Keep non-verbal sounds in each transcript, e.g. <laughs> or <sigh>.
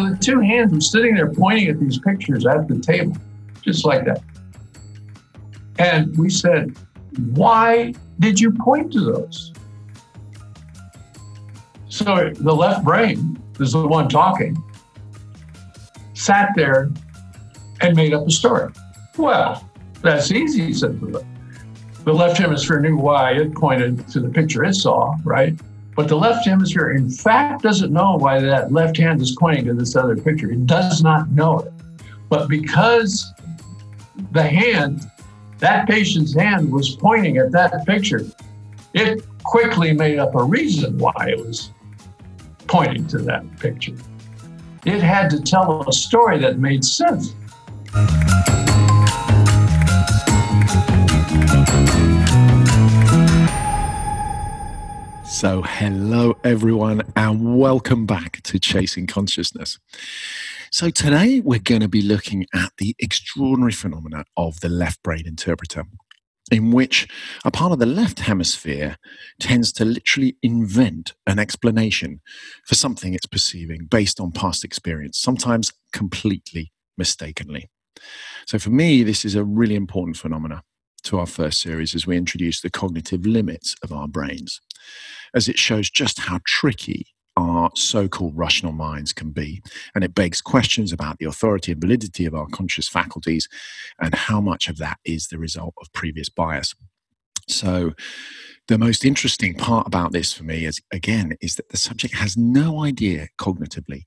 the two hands were sitting there pointing at these pictures at the table, just like that. And we said, Why did you point to those? So the left brain is the one talking, sat there and made up a story. Well, that's easy, said the, the left hemisphere knew why it pointed to the picture it saw, right? But the left hemisphere, in fact, doesn't know why that left hand is pointing to this other picture. It does not know it. But because the hand, that patient's hand was pointing at that picture, it quickly made up a reason why it was pointing to that picture. It had to tell a story that made sense. So, hello everyone, and welcome back to Chasing Consciousness. So, today we're going to be looking at the extraordinary phenomena of the left brain interpreter, in which a part of the left hemisphere tends to literally invent an explanation for something it's perceiving based on past experience, sometimes completely mistakenly. So, for me, this is a really important phenomena to our first series as we introduce the cognitive limits of our brains, as it shows just how tricky our so called rational minds can be. And it begs questions about the authority and validity of our conscious faculties and how much of that is the result of previous bias. So, the most interesting part about this for me is again is that the subject has no idea cognitively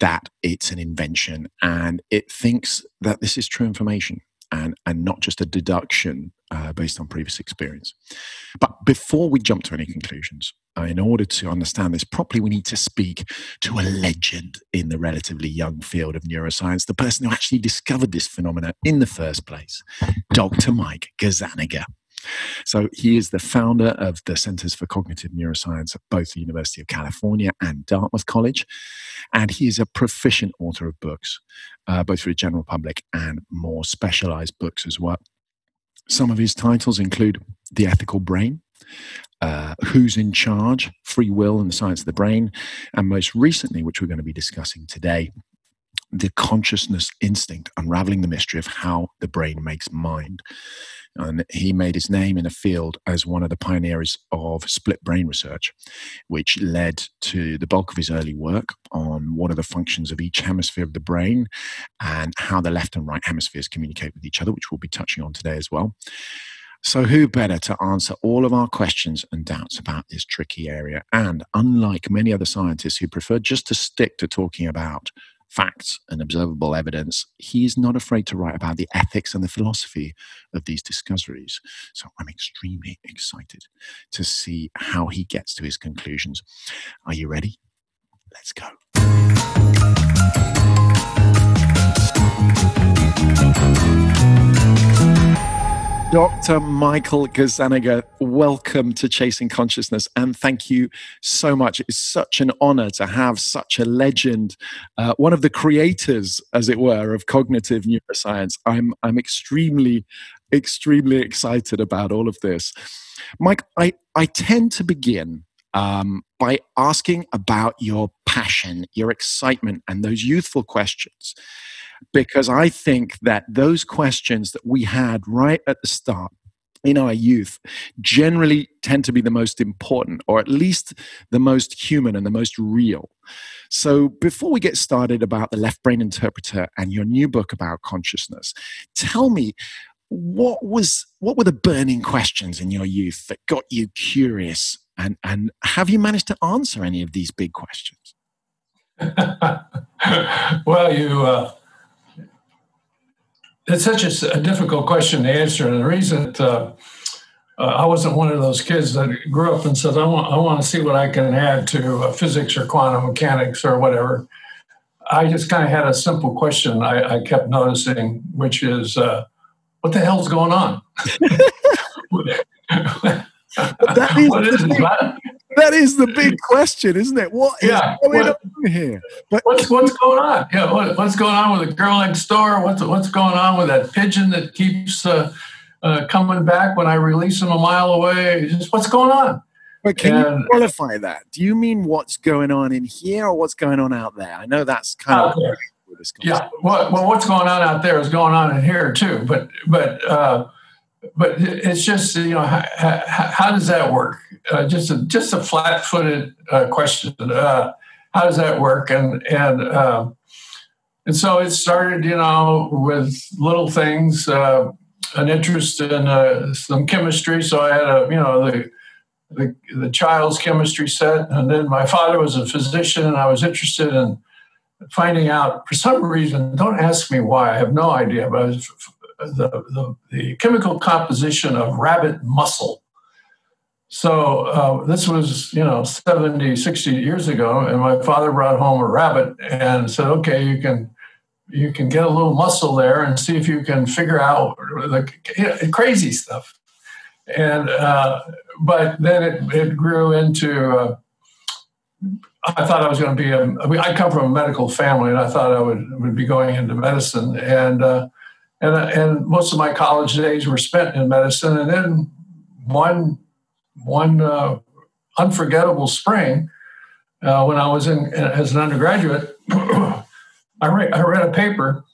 that it's an invention and it thinks that this is true information and, and not just a deduction uh, based on previous experience. But before we jump to any conclusions, uh, in order to understand this properly, we need to speak to a legend in the relatively young field of neuroscience, the person who actually discovered this phenomena in the first place, Dr. Mike Gazzaniga. So he is the founder of the Centers for Cognitive Neuroscience at both the University of California and Dartmouth College. And he is a proficient author of books, uh, both for the general public and more specialized books as well. Some of his titles include The Ethical Brain, uh, Who's in Charge, Free Will and the Science of the Brain, and most recently, which we're going to be discussing today, The Consciousness Instinct Unraveling the Mystery of How the Brain Makes Mind. And he made his name in a field as one of the pioneers of split brain research, which led to the bulk of his early work on what are the functions of each hemisphere of the brain and how the left and right hemispheres communicate with each other, which we'll be touching on today as well. So, who better to answer all of our questions and doubts about this tricky area? And unlike many other scientists who prefer just to stick to talking about facts and observable evidence, he is not afraid to write about the ethics and the philosophy of these discoveries. So I'm extremely excited to see how he gets to his conclusions. Are you ready? Let's go. Dr. Michael Gazzaniga, welcome to Chasing Consciousness, and thank you so much. It's such an honor to have such a legend, uh, one of the creators, as it were, of cognitive neuroscience. I'm I'm extremely, extremely excited about all of this. Mike, I I tend to begin um, by asking about your passion, your excitement, and those youthful questions because I think that those questions that we had right at the start in our youth generally tend to be the most important, or at least the most human and the most real. So, before we get started about the left brain interpreter and your new book about consciousness, tell me what was what were the burning questions in your youth that got you curious and and have you managed to answer any of these big questions <laughs> well you uh, it's such a, a, difficult question to answer, and the reason that uh, uh, I wasn't one of those kids that grew up and said, "I want, I want to see what I can add to uh, physics or quantum mechanics or whatever." I just kind of had a simple question I, I kept noticing, which is, uh, "What the hell's going on?" <laughs> <laughs> that what is it? That is the big question, isn't it? What is yeah, going what, on here? But what's what's going on? Yeah, what, what's going on with the girl next door? What's what's going on with that pigeon that keeps uh, uh, coming back when I release him a mile away? Just what's going on? But can and, you qualify that? Do you mean what's going on in here or what's going on out there? I know that's kind of yeah. Well, well, what's going on out there is going on in here too. But but uh, but it's just you know how, how does that work? Uh, just a just a flat-footed uh, question. Uh, how does that work? And and um, and so it started, you know, with little things, uh, an interest in uh, some chemistry. So I had a, you know, the, the the child's chemistry set, and then my father was a physician, and I was interested in finding out for some reason. Don't ask me why. I have no idea, but the, the, the chemical composition of rabbit muscle. So uh, this was, you know, 70, 60 years ago, and my father brought home a rabbit and said, "Okay, you can, you can get a little muscle there and see if you can figure out the you know, crazy stuff." And uh, but then it, it grew into. Uh, I thought I was going to be a. I, mean, I come from a medical family, and I thought I would would be going into medicine, and uh, and and most of my college days were spent in medicine. And then one one uh, unforgettable spring, uh, when I was in as an undergraduate, <clears throat> I read I read a paper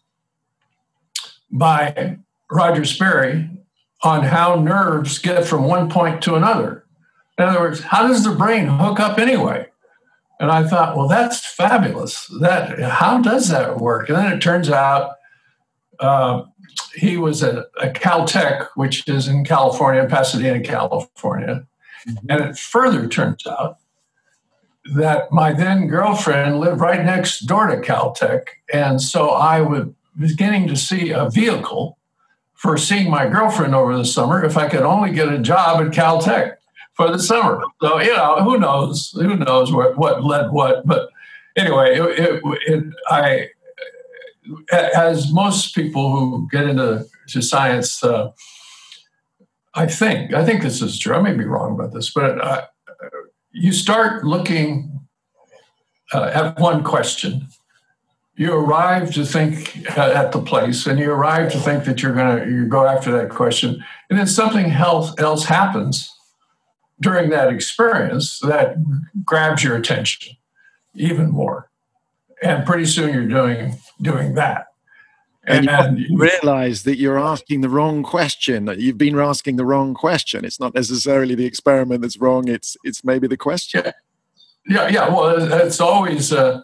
by Roger Sperry on how nerves get from one point to another. In other words, how does the brain hook up anyway? And I thought, well, that's fabulous. That how does that work? And then it turns out uh, he was at, Caltech, which is in California, Pasadena, California. Mm-hmm. And it further turns out that my then girlfriend lived right next door to Caltech. And so I was beginning to see a vehicle for seeing my girlfriend over the summer if I could only get a job at Caltech for the summer. So, you know, who knows? Who knows what, what led what? But anyway, it, it, it, I as most people who get into to science, uh, I think I think this is true. I may be wrong about this, but uh, you start looking uh, at one question. You arrive to think at the place, and you arrive to think that you're to you go after that question, and then something else else happens during that experience that grabs your attention even more, and pretty soon you're doing doing that. And, and you realize that you're asking the wrong question. That you've been asking the wrong question. It's not necessarily the experiment that's wrong. It's it's maybe the question. Yeah, yeah. yeah. Well, it's always uh,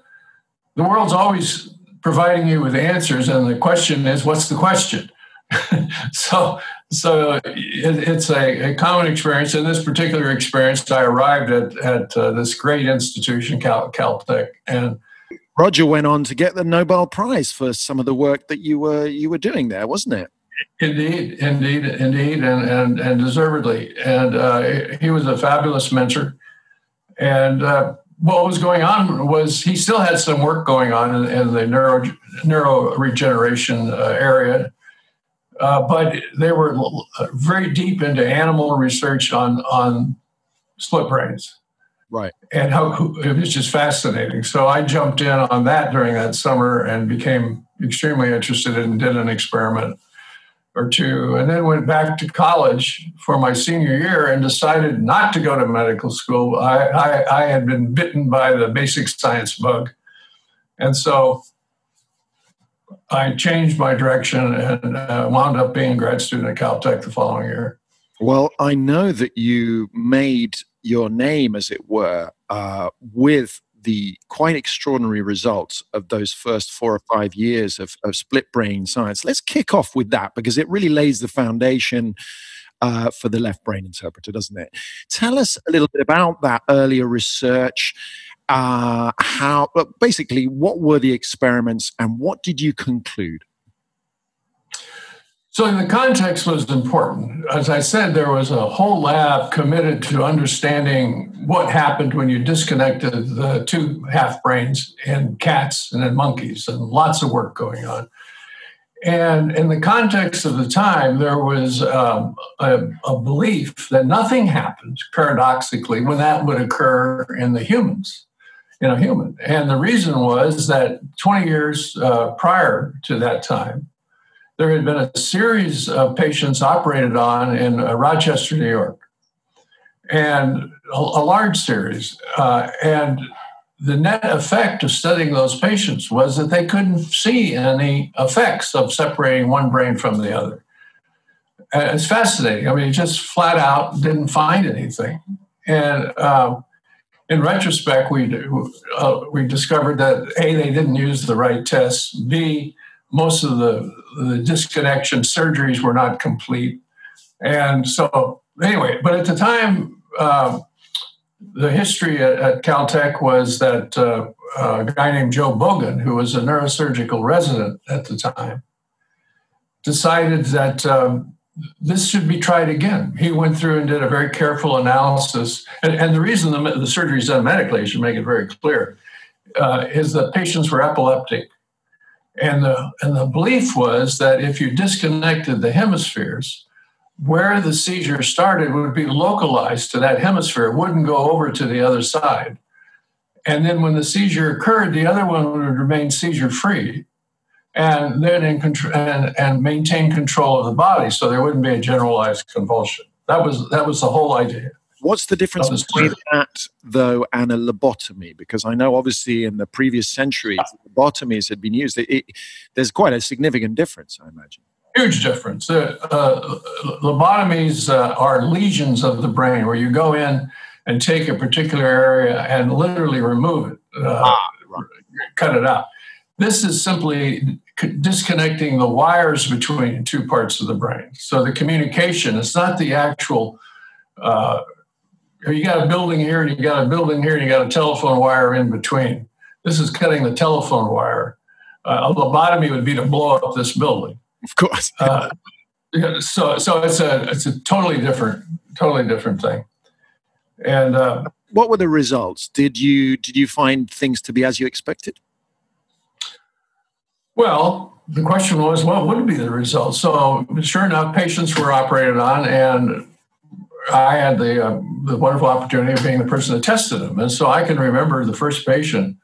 the world's always providing you with answers, and the question is, what's the question? <laughs> so, so it, it's a, a, common experience. In this particular experience, I arrived at at uh, this great institution, Cal, Caltech, and Roger went on to get the Nobel Prize for some of the work that you were you were doing there, wasn't it? Indeed, indeed, indeed, and and and deservedly. And uh, he was a fabulous mentor. And uh, what was going on was he still had some work going on in, in the neuro neuro regeneration uh, area, uh, but they were very deep into animal research on on split brains. Right. And how it was just fascinating. So I jumped in on that during that summer and became extremely interested and did an experiment or two, and then went back to college for my senior year and decided not to go to medical school. I, I, I had been bitten by the basic science bug. And so I changed my direction and uh, wound up being a grad student at Caltech the following year. Well, I know that you made your name, as it were, uh, with the quite extraordinary results of those first four or five years of, of, split brain science. Let's kick off with that because it really lays the foundation uh, for the left brain interpreter, doesn't it? Tell us a little bit about that earlier research. Uh, how, basically, what were the experiments and what did you conclude? So the context was important. As I said, there was a whole lab committed to understanding what happened when you disconnected the two half brains in cats and in monkeys, and lots of work going on. And in the context of the time, there was um, a, a, belief that nothing happened, paradoxically, when that would occur in the humans, in a human. And the reason was that 20 years uh, prior to that time, there had been a series of patients operated on in uh, Rochester, New York. and a, a large series. Uh, and the net effect of studying those patients was that they couldn't see any effects of separating one brain from the other. And it's fascinating. I mean, just flat out didn't find anything. And um, in retrospect, we uh, we discovered that a they didn't use the right tests. B most of the the disconnection surgeries were not complete, and so anyway. But at the time, uh, the history at, at, Caltech was that uh, a guy named Joe Bogen, who was a neurosurgical resident at the time, decided that. Um, this should be tried again. He went through and did a very careful analysis. And, and the reason the, the surgery is done medically, I should make it very clear, uh, is that patients were epileptic. And the, and the belief was that if you disconnected the hemispheres, where the seizure started would be localized to that hemisphere, it wouldn't go over to the other side. And then when the seizure occurred, the other one would remain seizure free and then in control and, and maintain control of the body so there wouldn't be a generalized convulsion. That was that was the whole idea. What's the difference between that, though, and a lobotomy? Because I know, obviously, in the previous centuries, lobotomies had been used. It, it, there's quite a significant difference, I imagine. Huge difference. Uh, uh, lobotomies uh, are lesions of the brain where you go in and take a particular area and literally remove it, uh, ah, right. cut it out. This is simply disconnecting the wires between two parts of the brain. So the communication, it's not the actual, uh, you got a building here and you got a building here and you got a telephone wire in between. This is cutting the telephone wire. Uh, a lobotomy would be to blow up this building. Of course. uh, <laughs> so so it's a it's a totally different totally different thing. And uh, what were the results? Did you did you find things to be as you expected? Well, the question was, what would be the result? So, sure enough, patients were operated on, and I had the, uh, the wonderful opportunity of being the person that tested him. And so I can remember the first patient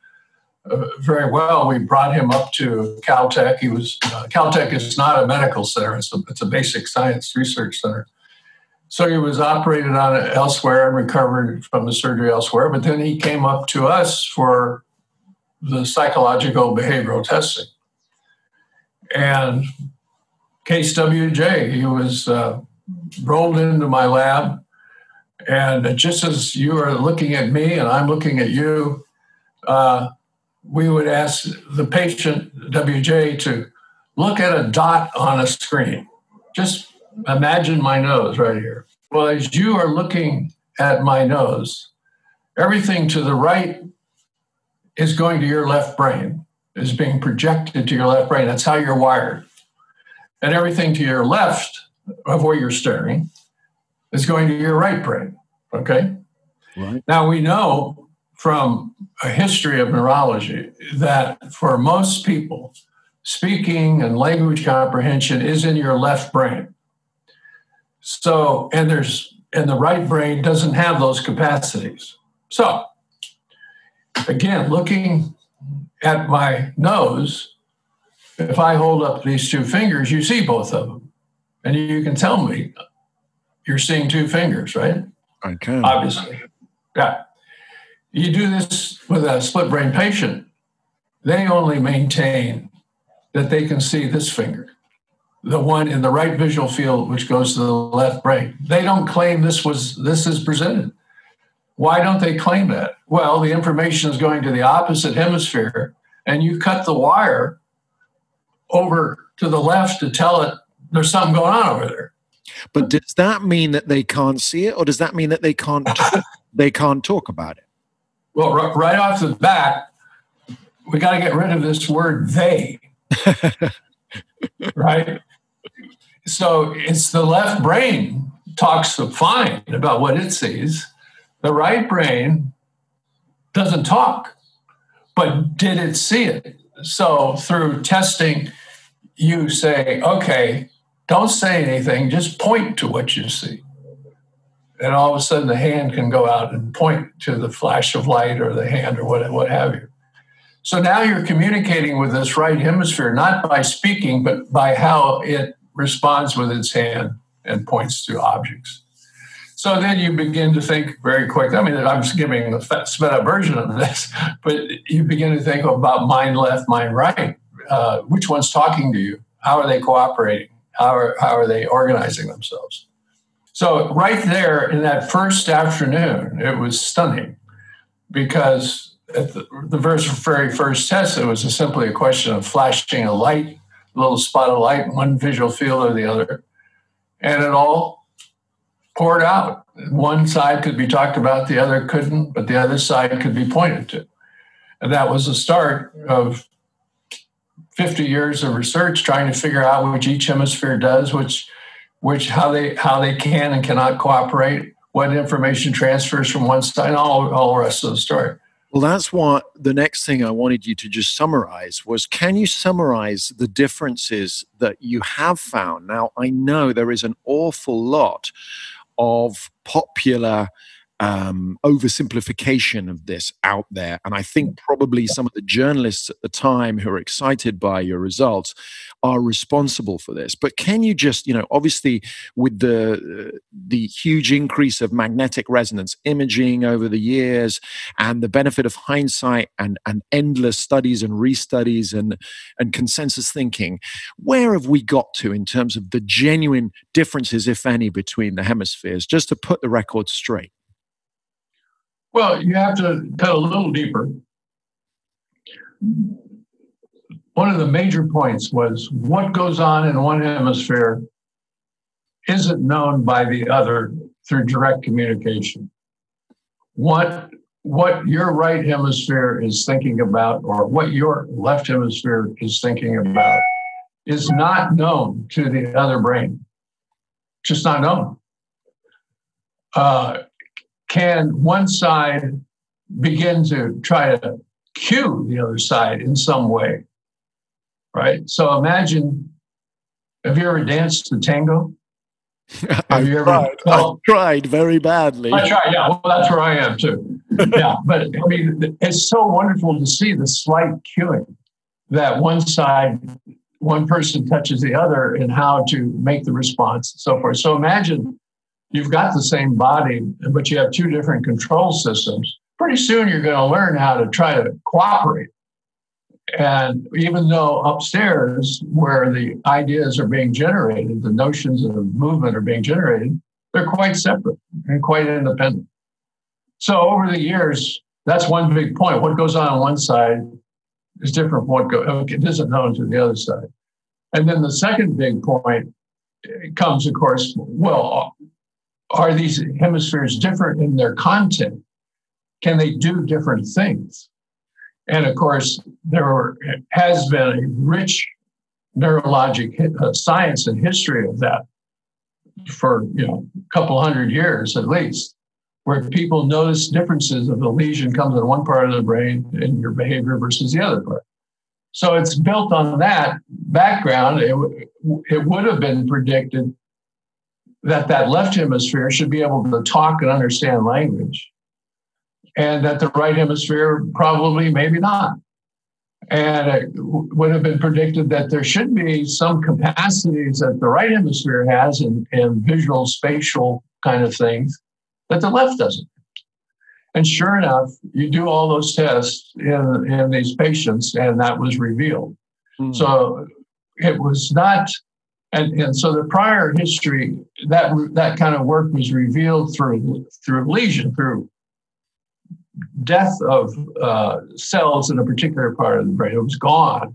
uh, very well. We brought him up to Caltech. He was uh, Caltech is not a medical center; it's a, it's a basic science research center. So he was operated on elsewhere and recovered from the surgery elsewhere. But then he came up to us for the psychological behavioral testing. And Case WJ, he was uh, rolled into my lab. And just as you are looking at me and I'm looking at you, uh, we would ask the patient, WJ, to look at a dot on a screen. Just imagine my nose right here. Well, as you are looking at my nose, everything to the right is going to your left brain is being projected to your left brain. That's how you're wired. And everything to your left of where you're staring is going to your right brain. Okay. Right. Now we know from a history of neurology that for most people, speaking and language comprehension is in your left brain. So, and there's, and the right brain doesn't have those capacities. So, again, looking at my nose, if I hold up these two fingers, you see both of them. And you can tell me you're seeing two fingers, right? I can. Obviously. Yeah. You do this with a split brain patient, they only maintain that they can see this finger, the one in the right visual field, which goes to the left brain. They don't claim this was this is presented. Why don't they claim that? Well, the information is going to the opposite hemisphere, and you cut the wire over to the left to tell it there's something going on over there. But does that mean that they can't see it, or does that mean that they can't <laughs> they can't talk about it? Well, r- right off the bat, we got to get rid of this word "they," <laughs> right? So it's the left brain talks fine about what it sees, the right brain doesn't talk, but did it see it? So through testing, you say, okay, don't say anything, just point to what you see. And all of a sudden, the hand can go out and point to the flash of light or the hand or what, what have you. So now you're communicating with this right hemisphere, not by speaking, but by how it responds with its hand and points to objects. So then you begin to think very quickly. I mean, I'm just giving the sped up version of this, <laughs> but you begin to think about mind left, mind right. Uh, which one's talking to you? How are they cooperating? How are, how are they organizing themselves? So, right there in that first afternoon, it was stunning because at the, the very first test, it was a simply a question of flashing a light, a little spot of light, one visual field or the other. And it all poured out. One side could be talked about, the other couldn't, but the other side could be pointed to. And that was the start of 50 years of research trying to figure out which each hemisphere does, which which how they how they can and cannot cooperate, what information transfers from one side, and all, all the rest of the story. Well, that's what the next thing I wanted you to just summarize was can you summarize the differences that you have found? Now, I know there is an awful lot of popular um, oversimplification of this out there. And I think probably some of the journalists at the time who are excited by your results are responsible for this. But can you just, you know, obviously with the uh, the huge increase of magnetic resonance imaging over the years and the benefit of hindsight and, and endless studies and restudies and, and consensus thinking, where have we got to in terms of the genuine differences, if any, between the hemispheres, just to put the record straight? Well, you have to cut a little deeper. One of the major points was what goes on in one hemisphere isn't known by the other through direct communication. What what your right hemisphere is thinking about or what your left hemisphere is thinking about is not known to the other brain. Just not known. Uh, can one side begin to try to cue the other side in some way? Right. So imagine have you ever danced the tango? <laughs> Have I've you ever tried. Well, I've tried very badly. I tried, yeah. Well, that's where I am too. <laughs> yeah. But I mean, it's so wonderful to see the slight cueing that one side, one person touches the other and how to make the response and so forth. So imagine you've got the same body, but you have two different control systems. Pretty soon you're going to learn how to try to cooperate. And even though upstairs, where the ideas are being generated, the notions of movement are being generated, they're quite separate and quite independent. So over the years, that's one big point. What goes on on one side is different from what goes, okay, isn't known to the other side. And then the second big point comes, of course, well, are these hemispheres different in their content? Can they do different things? And of course, there has been a rich neurologic uh, science and history of that for you know a couple hundred years at least, where people notice differences of the lesion comes in one part of the brain and your behavior versus the other part. So it's built on that background. It, it would have been predicted that that left hemisphere should be able to talk and understand language. And that the right hemisphere probably maybe not. And it would have been predicted that there should be some capacities that the right hemisphere has in, in visual spatial kind of things that the left doesn't. And sure enough you do all those tests in, in these patients and that was revealed. Mm. so it was not and, and so the prior history that that kind of work was revealed through through lesion through death of uh, cells in a particular part of the brain. It was gone.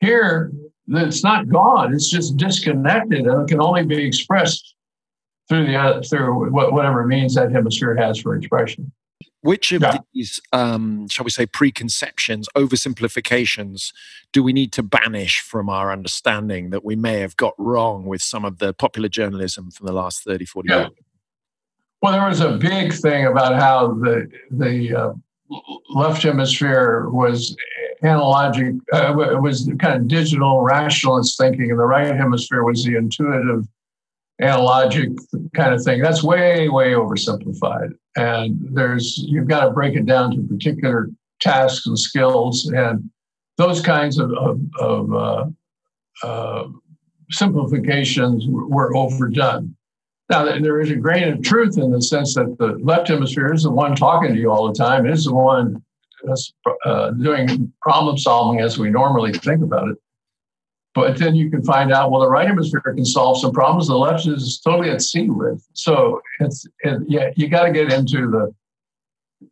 Here it's not gone. It's just disconnected and it can only be expressed through the through whatever means that hemisphere has for expression which of yeah. these, um, shall we say, preconceptions, oversimplifications, do we need to banish from our understanding that we may have got wrong with some of the popular journalism from the last 30, 40 yeah. years? Well, there was a big thing about how the, the uh, left hemisphere was analogic, uh, was kind of digital rationalist thinking, and the right hemisphere was the intuitive analogic kind of thing. That's way, way oversimplified. And there's you've got to break it down to particular tasks and skills, and those kinds of, of, of uh, uh, simplifications were overdone. Now, there is a grain of truth in the sense that the left hemisphere is the one talking to you all the time, is the one uh, doing problem solving as we normally think about it. But then you can find out, well, the right hemisphere can solve some problems. The left is totally at sea with. So it's, it, yeah, you got to get into the,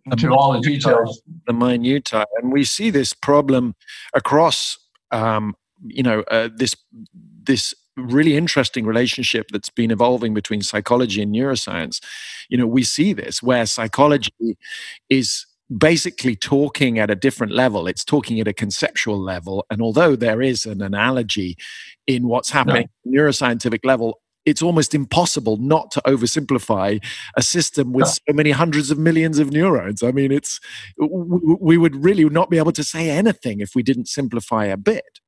into the all the details. The minute. And we see this problem across, um, you know, uh, this, this really interesting relationship that's been evolving between psychology and neuroscience. You know, we see this where psychology is basically talking at a different level. It's talking at a conceptual level. And although there is an analogy in what's happening no. neuroscientific level, it's almost impossible not to oversimplify a system with so many hundreds of millions of neurons. I mean, it's we would really not be able to say anything if we didn't simplify a bit.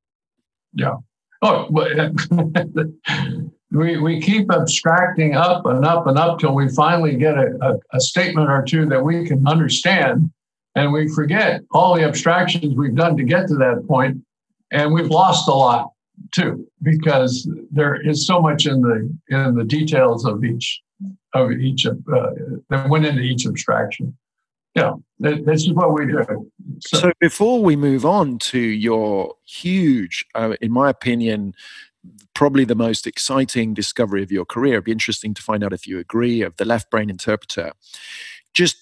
Yeah. Oh, <laughs> we, we keep abstracting up and up and up till we finally get a, a, a, statement or two that we can understand. And we forget all the abstractions we've done to get to that point, And we've lost a lot too, because there is so much in the in the details of each of each uh, that went into each abstraction. Yeah, this is what we do. So, so before we move on to your huge, uh, in my opinion, probably the most exciting discovery of your career. It'd be interesting to find out if you agree of the left brain interpreter. Just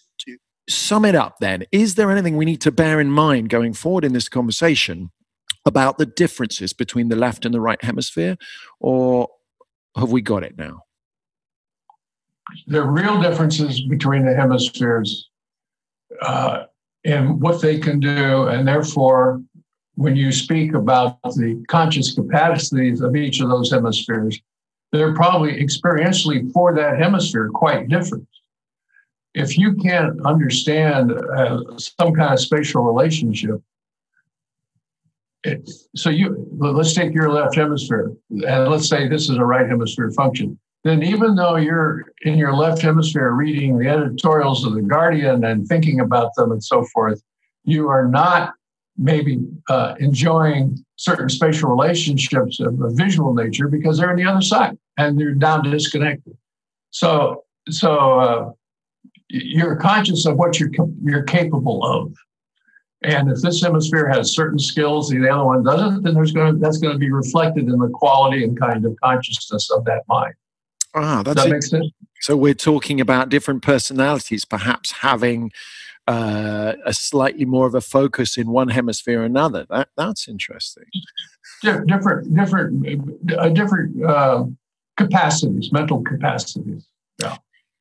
sum it up then. Is there anything we need to bear in mind going forward in this conversation about the differences between the left and the right hemisphere, or have we got it now? There are real differences between the hemispheres uh, in what they can do, and therefore when you speak about the conscious capacities of each of those hemispheres, they're probably experientially for that hemisphere quite different. If you can't understand uh, some kind of spatial relationship, it, so you let's take your left hemisphere and let's say this is a right hemisphere function. Then even though you're in your left hemisphere reading the editorials of the Guardian and thinking about them and so forth, you are not maybe uh, enjoying certain spatial relationships of a visual nature because they're on the other side and they're now disconnected. So, so uh, you're conscious of what you're you're capable of, and if this hemisphere has certain skills, and the other one doesn't, then there's going to that's going to be reflected in the quality and kind of consciousness of that mind. Ah, that's that it. make sense. So we're talking about different personalities, perhaps having uh, a slightly more of a focus in one hemisphere or another. That that's interesting. Different, different, uh, different uh, capacities, mental capacities. Yeah.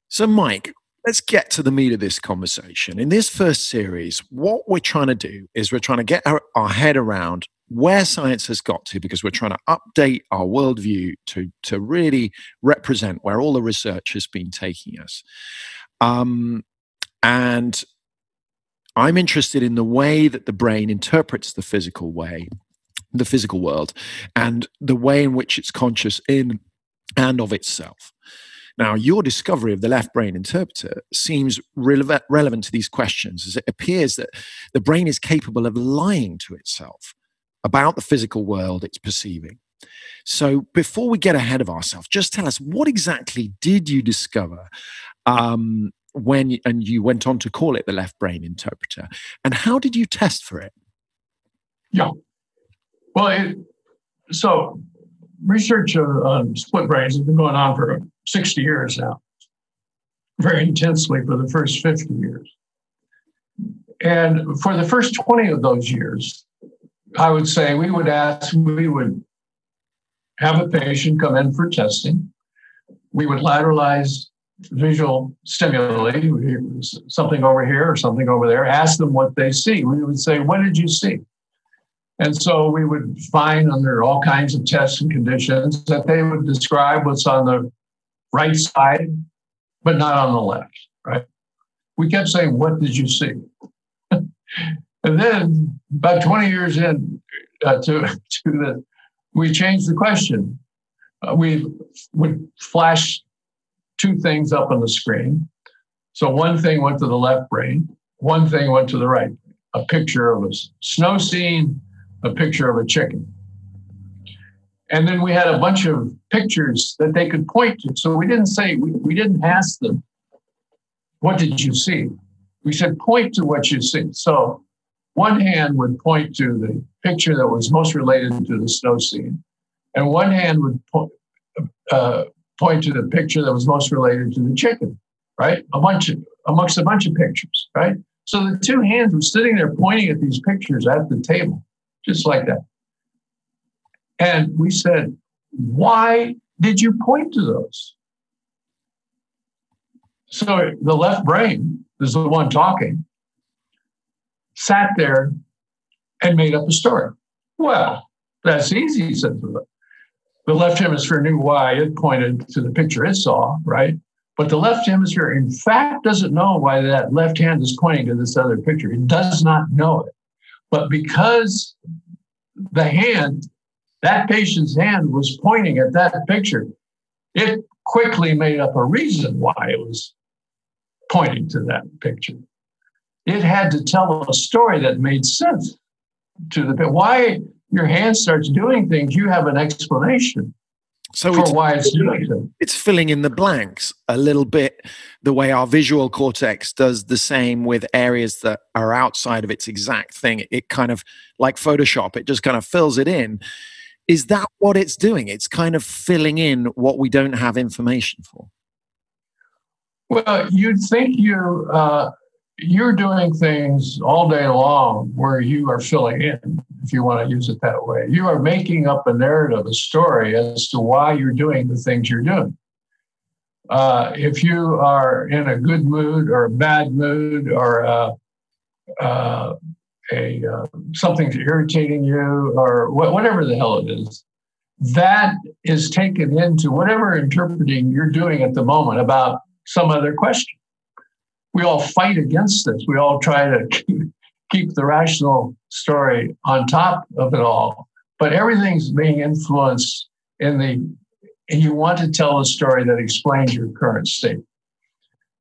So, Mike, let's get to the meat of this conversation. In this first series, what we're trying to do is we're trying to get our, our head around where science has got to because we're trying to update our worldview to, to really represent where all the research has been taking us. Um, and I'm interested in the way that the brain interprets the physical way, the physical world, and the way in which it's conscious in and of itself. Now, your discovery of the left brain interpreter seems relevant, relevant to these questions as it appears that the brain is capable of lying to itself about the physical world it's perceiving. So, before we get ahead of ourselves, just tell us what exactly did you discover um, when and you went on to call it the left brain interpreter? And how did you test for it? Yeah. Well it, so research on split brains has been going on for 60 years now. Very intensely for the first 50 years. And for the first 20 of those years i would say we would ask we would have a patient come in for testing we would lateralize visual stimuli, something over here or something over there, ask them what they see. We would say, What did you see? And so we would find under all kinds of tests and conditions that they would describe what's on the right side, but not on the left, right? We kept saying, What did you see? <laughs> and then about 20 years in uh, to, <laughs> to the, we changed the question. Uh, we would flash two things up on the screen. So one thing went to the left brain, one thing went to the right. A picture of a snow scene, a picture of a chicken. And then we had a bunch of pictures that they could point to. So we didn't say, we, we didn't ask them, what did you see? We said, point to what you see. So one hand would point to the picture that was most related to the snow scene, and one hand would point, uh, point to the picture that was most related to the chicken, right? A bunch of, amongst a bunch of pictures, right? So the two hands were sitting there pointing at these pictures at the table, just like that. And we said, why did you point to those? So the left brain is the one talking, sat there and made up a story. Well, that's easy, said the, the left hemisphere knew why it pointed to the picture it saw, right? But the left hemisphere, in fact, doesn't know why that left hand is pointing to this other picture. It does not know it. But because the hand, that patient's hand was pointing at that picture, it quickly made up a reason why it was pointing to that picture. It had to tell a story that made sense to the why your hand starts doing things. You have an explanation so for why it's doing so. It's filling in the blanks a little bit, the way our visual cortex does the same with areas that are outside of its exact thing. It kind of like Photoshop, it just kind of fills it in. Is that what it's doing? It's kind of filling in what we don't have information for. Well, you'd think you uh, you're doing things all day long where you are filling in, if you want to use it that way. You are making up a narrative, a story as to why you're doing the things you're doing. Uh, if you are in a good mood or a bad mood or uh, uh, a uh, something's irritating you or wh- whatever the hell it is, that is taken into whatever interpreting you're doing at the moment about some other question we all fight against this. We all try to <laughs> keep, the rational story on top of it all. But everything's being influenced in the, and you want to tell a story that explains your current state.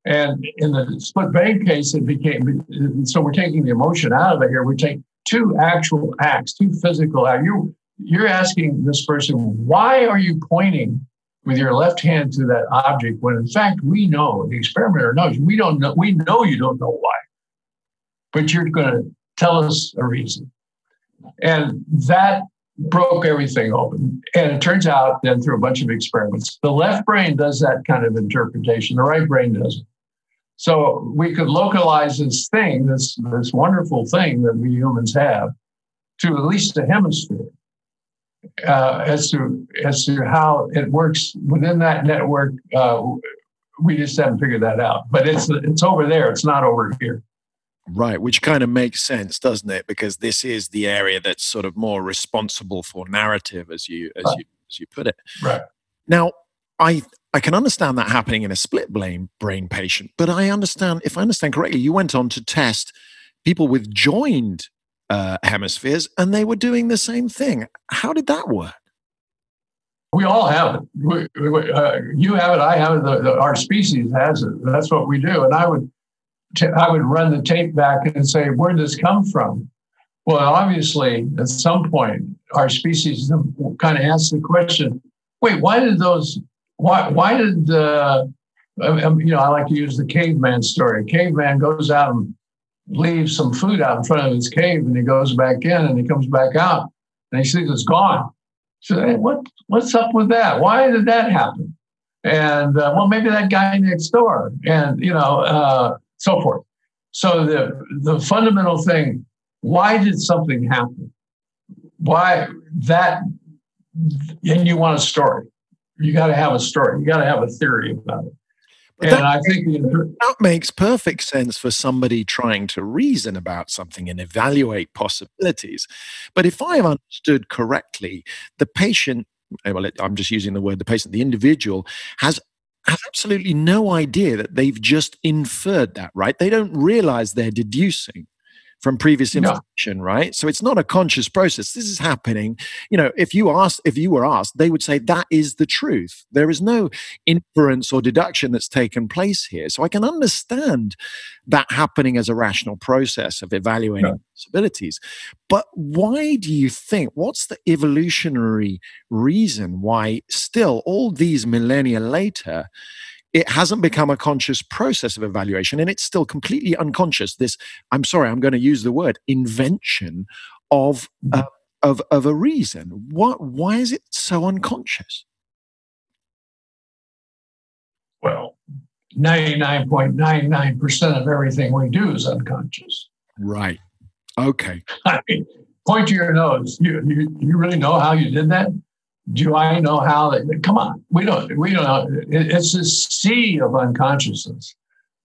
And in the split brain case, it became so we're taking the emotion out of it here. We take two actual acts, two physical acts. You, you're asking this person, why are you pointing with your left hand to that object when in fact we know the experimenter knows we don't know we know you don't know why. But you're going to tell us a reason. And that broke everything open. And it turns out then through a bunch of experiments the left brain does that kind of interpretation the right brain doesn't so we could localize this thing this this wonderful thing that we humans have to at least a hemisphere uh, as to as to how it works within that network. Uh, we just haven't figured that out, but it's it's over there. It's not over here. Right, which kind of makes sense, doesn't it? Because this is the area that's sort of more responsible for narrative, as you as right. you as you put it. Right. Now, I I can understand that happening in a split brain brain patient, but I understand if I understand correctly, you went on to test people with joined uh, hemispheres, and they were doing the same thing. How did that work? We all have it. We, we, uh, you have it. I have it. The, the, our species has it. That's what we do. And I would, t- I would run the tape back and say, "Where did this come from?" Well, obviously, at some point, our species kind of asked the question: "Wait, why did those? Why? Why did uh, um, you know? I like to use the caveman story. Caveman goes out and leaves some food out in front of his cave and he goes back in and he comes back out and he sees it's gone. So, hey, what, what's up with that? Why did that happen? And uh, well, maybe that guy next door, and you know, uh, so forth. So the the fundamental thing: why did something happen? Why that? And you want a story. You got to have a story. You got to have a theory about it. And I think that makes perfect sense for somebody trying to reason about something and evaluate possibilities. But if I have understood correctly, the patient, eh, well, I'm just using the word the patient, the individual has has absolutely no idea that they've just inferred that, right? They don't realize they're deducing. From previous information, no. right? So it's not a conscious process. This is happening. You know, if you ask, if you were asked, they would say that is the truth. There is no inference or deduction that's taken place here. So I can understand that happening as a rational process of evaluating no. possibilities. But why do you think? What's the evolutionary reason why still all these millennia later? It hasn't become a conscious process of evaluation and it's still completely unconscious this i'm sorry i'm going to use the word invention of uh, of of a reason. What why is it so unconscious? Well 99.99% of everything we do is unconscious. Right. Okay. <laughs> I mean, point to your nose. You, you you really know how you did that do I know how? Come on, we don't. We don't know. It's a sea of unconsciousness,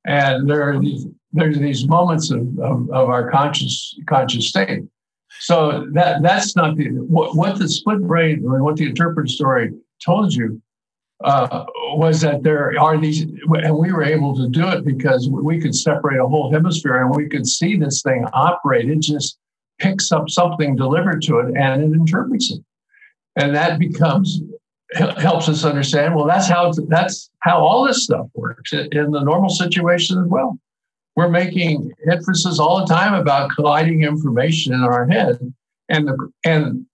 and there are these there's these moments of, of, of our conscious conscious state. So that that's not the what, what the split brain or what the interpretive story told you uh, was that there are these, and we were able to do it because we could separate a whole hemisphere and we could see this thing operate. It just picks up something delivered to it and it interprets it and that becomes helps us understand well that's how that's how all this stuff works in the normal situation as well. We're making inferences all the time about colliding information in our head. And the, and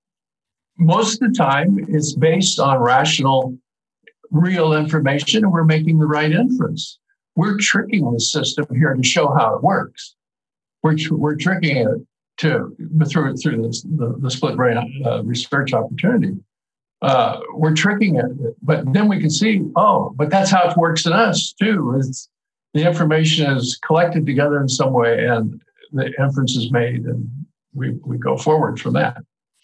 most of the time it's based on rational real information and we're making the right inference. We're tricking the system here to show how it works. We're, we're tricking it to through through the, the split brain uh, research opportunity. Uh, we're tricking it, but then we can see, oh, but that's how it works in us too. It's, the information is collected together in some way, and the inference is made, and we we go forward from that.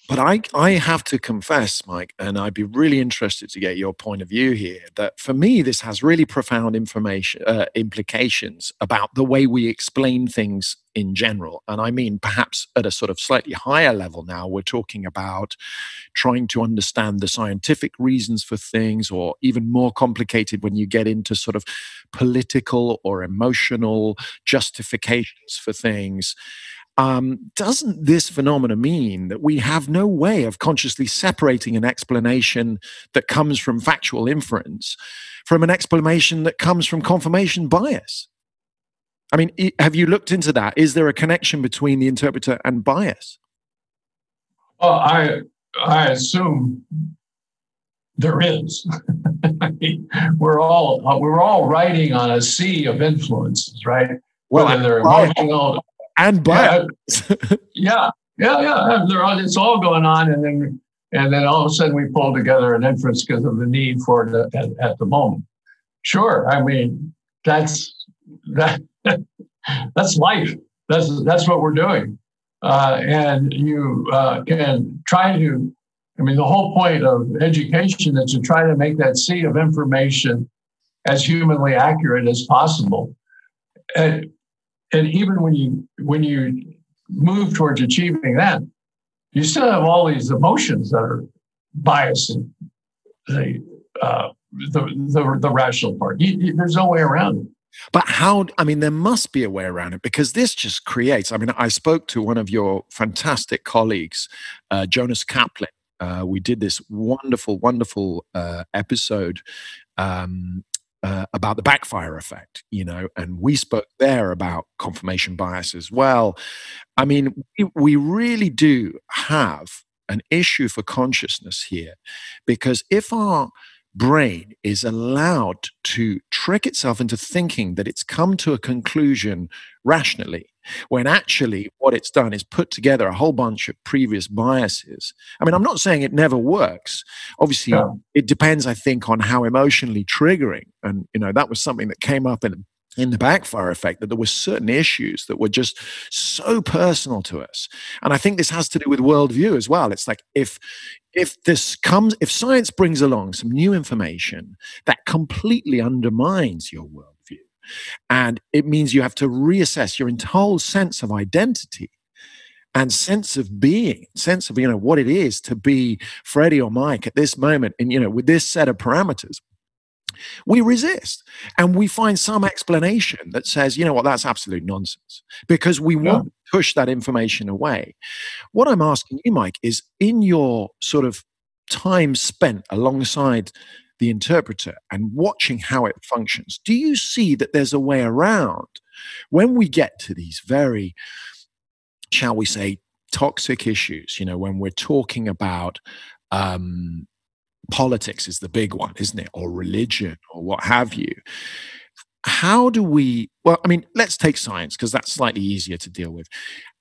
But I, I have to confess, Mike, and I'd be really interested to get your point of view here. That for me, this has really profound information uh, implications about the way we explain things in general. And I mean, perhaps at a sort of slightly higher level now, we're talking about trying to understand the scientific reasons for things, or even more complicated when you get into sort of political or emotional justifications for things um, doesn't this phenomena mean that we have no way of consciously separating an explanation that comes from factual inference from an explanation that comes from confirmation bias? I mean, have you looked into that? Is there a connection between the interpreter and bias? Well, I I assume there is. <laughs> I mean, we're all we're all riding on a sea of influences, right? Well, Whether they're emotional, and but <laughs> yeah, yeah, yeah. They're all, it's all going on, and then and then all of a sudden we pull together an inference because of the need for it at, at the moment. Sure, I mean that's that <laughs> that's life. That's that's what we're doing, uh, and you uh, can try to. I mean, the whole point of education is to try to make that sea of information as humanly accurate as possible. And and even when you when you move towards achieving that, you still have all these emotions that are biasing the uh, the, the, the rational part. You, you, there's no way around it. But how, I mean, there must be a way around it because this just creates. I mean, I spoke to one of your fantastic colleagues, uh, Jonas Kaplan. Uh, we did this wonderful, wonderful uh, episode um, uh, about the backfire effect, you know, and we spoke there about confirmation bias as well. I mean, we, we really do have an issue for consciousness here because if our brain is allowed to trick itself into thinking that it's come to a conclusion rationally when actually what it's done is put together a whole bunch of previous biases. I mean, I'm not saying it never works. Obviously, it depends, I think, on how emotionally triggering. And, you know, that was something that came up in in the backfire effect that there were certain issues that were just so personal to us and i think this has to do with worldview as well it's like if if this comes if science brings along some new information that completely undermines your worldview and it means you have to reassess your entire sense of identity and sense of being, sense of, you know, what it is to be Freddie or Mike at this moment. And, you know, with this set of parameters, we resist and we find some explanation that says, you know what, that's absolute nonsense because we yeah. won't push that information away. What I'm asking you, Mike, is in your sort of time spent alongside the interpreter and watching how it functions, do you see that there's a way around when we get to these very, shall we say, toxic issues? You know, when we're talking about um, politics is the big one, isn't it? Or religion or what have you. How do we, well, I mean, let's take science because that's slightly easier to deal with.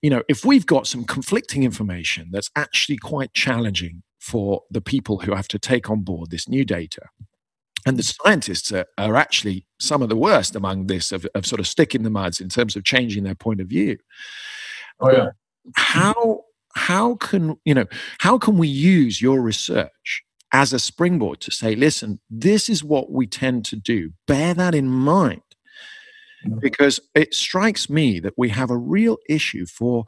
You know, if we've got some conflicting information that's actually quite challenging for the people who have to take on board this new data, and the scientists are, are actually some of the worst among this of, of sort of sticking the muds in terms of changing their point of view. Oh, yeah. How how can you know how can we use your research as a springboard to say, listen, this is what we tend to do. Bear that in mind. Because it strikes me that we have a real issue for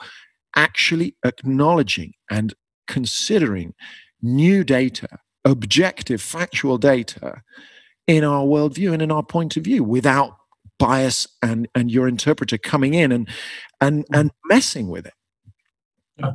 actually acknowledging and considering new data, objective, factual data in our worldview and in our point of view without bias and, and your interpreter coming in and and and messing with it. Yeah.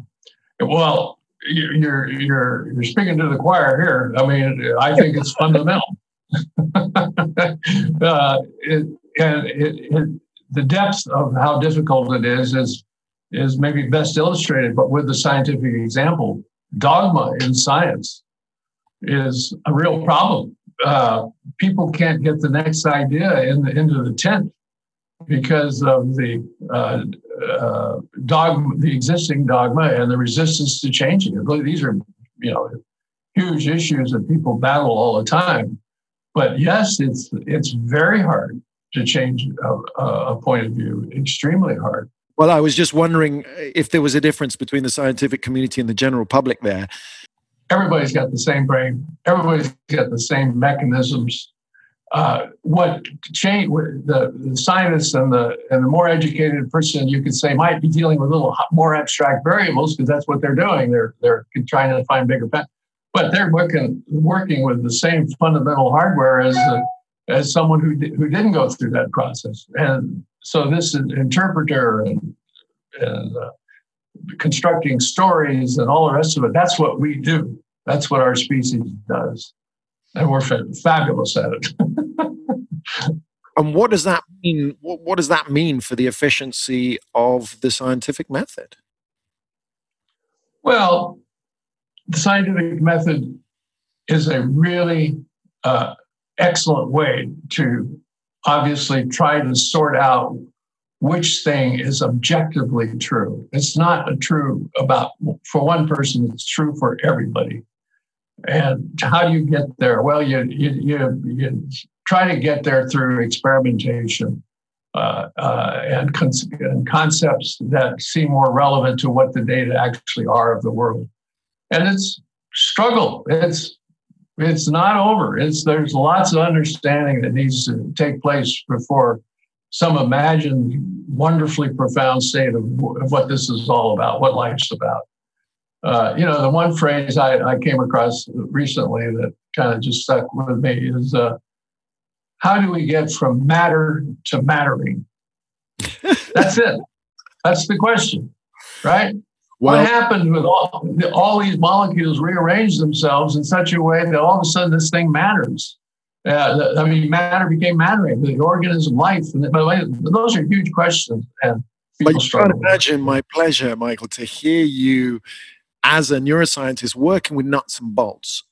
Well, you're you're you're speaking to the choir here. I mean, I think it's fundamental. <laughs> uh, it, and it, it, the depth of how difficult it is is is maybe best illustrated, but with the scientific example. Dogma in science is a real problem. Uh, people can't get the next idea in the, into the tent because of the uh, uh, dogma, the existing dogma, and the resistance to changing it. These are, you know, huge issues that people battle all the time. But yes, it's it's very hard to change a, a point of view. Extremely hard. Well, I was just wondering if there was a difference between the scientific community and the general public there. Everybody's got the same brain. Everybody's got the same mechanisms uh, what change the, the scientist and the and the more educated person you could say might be dealing with a little more abstract variables because that's what they're doing. They're they're trying to find bigger, but they're working working with the same fundamental hardware as a, as someone who who didn't go through that process. And so this interpreter and, and uh, constructing stories and all the rest of it. That's what we do. That's what our species does and we're fabulous at it. <laughs> and what does that mean? What, what does that mean for the efficiency of the scientific method? Well, the scientific method is a really uh, excellent way to obviously try to sort out which thing is objectively true. It's not a true about for one person, it's true for everybody. And how do you get there? Well, you, you, you, you try to get there through experimentation uh, uh, and, con- and, concepts that seem more relevant to what the data actually are of the world. And it's struggle. It's it's not over. It's there's lots of understanding that needs to take place before some imagined wonderfully profound state of, of what this is all about, what life's about. Uh, you know, the one phrase I, I came across recently that kind of just stuck with me is uh, how do we get from matter to mattering? <laughs> That's it. That's the question, right? Well, what happened with all, all these molecules rearranged themselves in such a way that all of a sudden this thing matters? Uh, I mean, matter became mattering, the organism, life. And by the way, those are huge questions. And but you can't imagine my pleasure, Michael, to hear you as a neuroscientist working with nuts and bolts,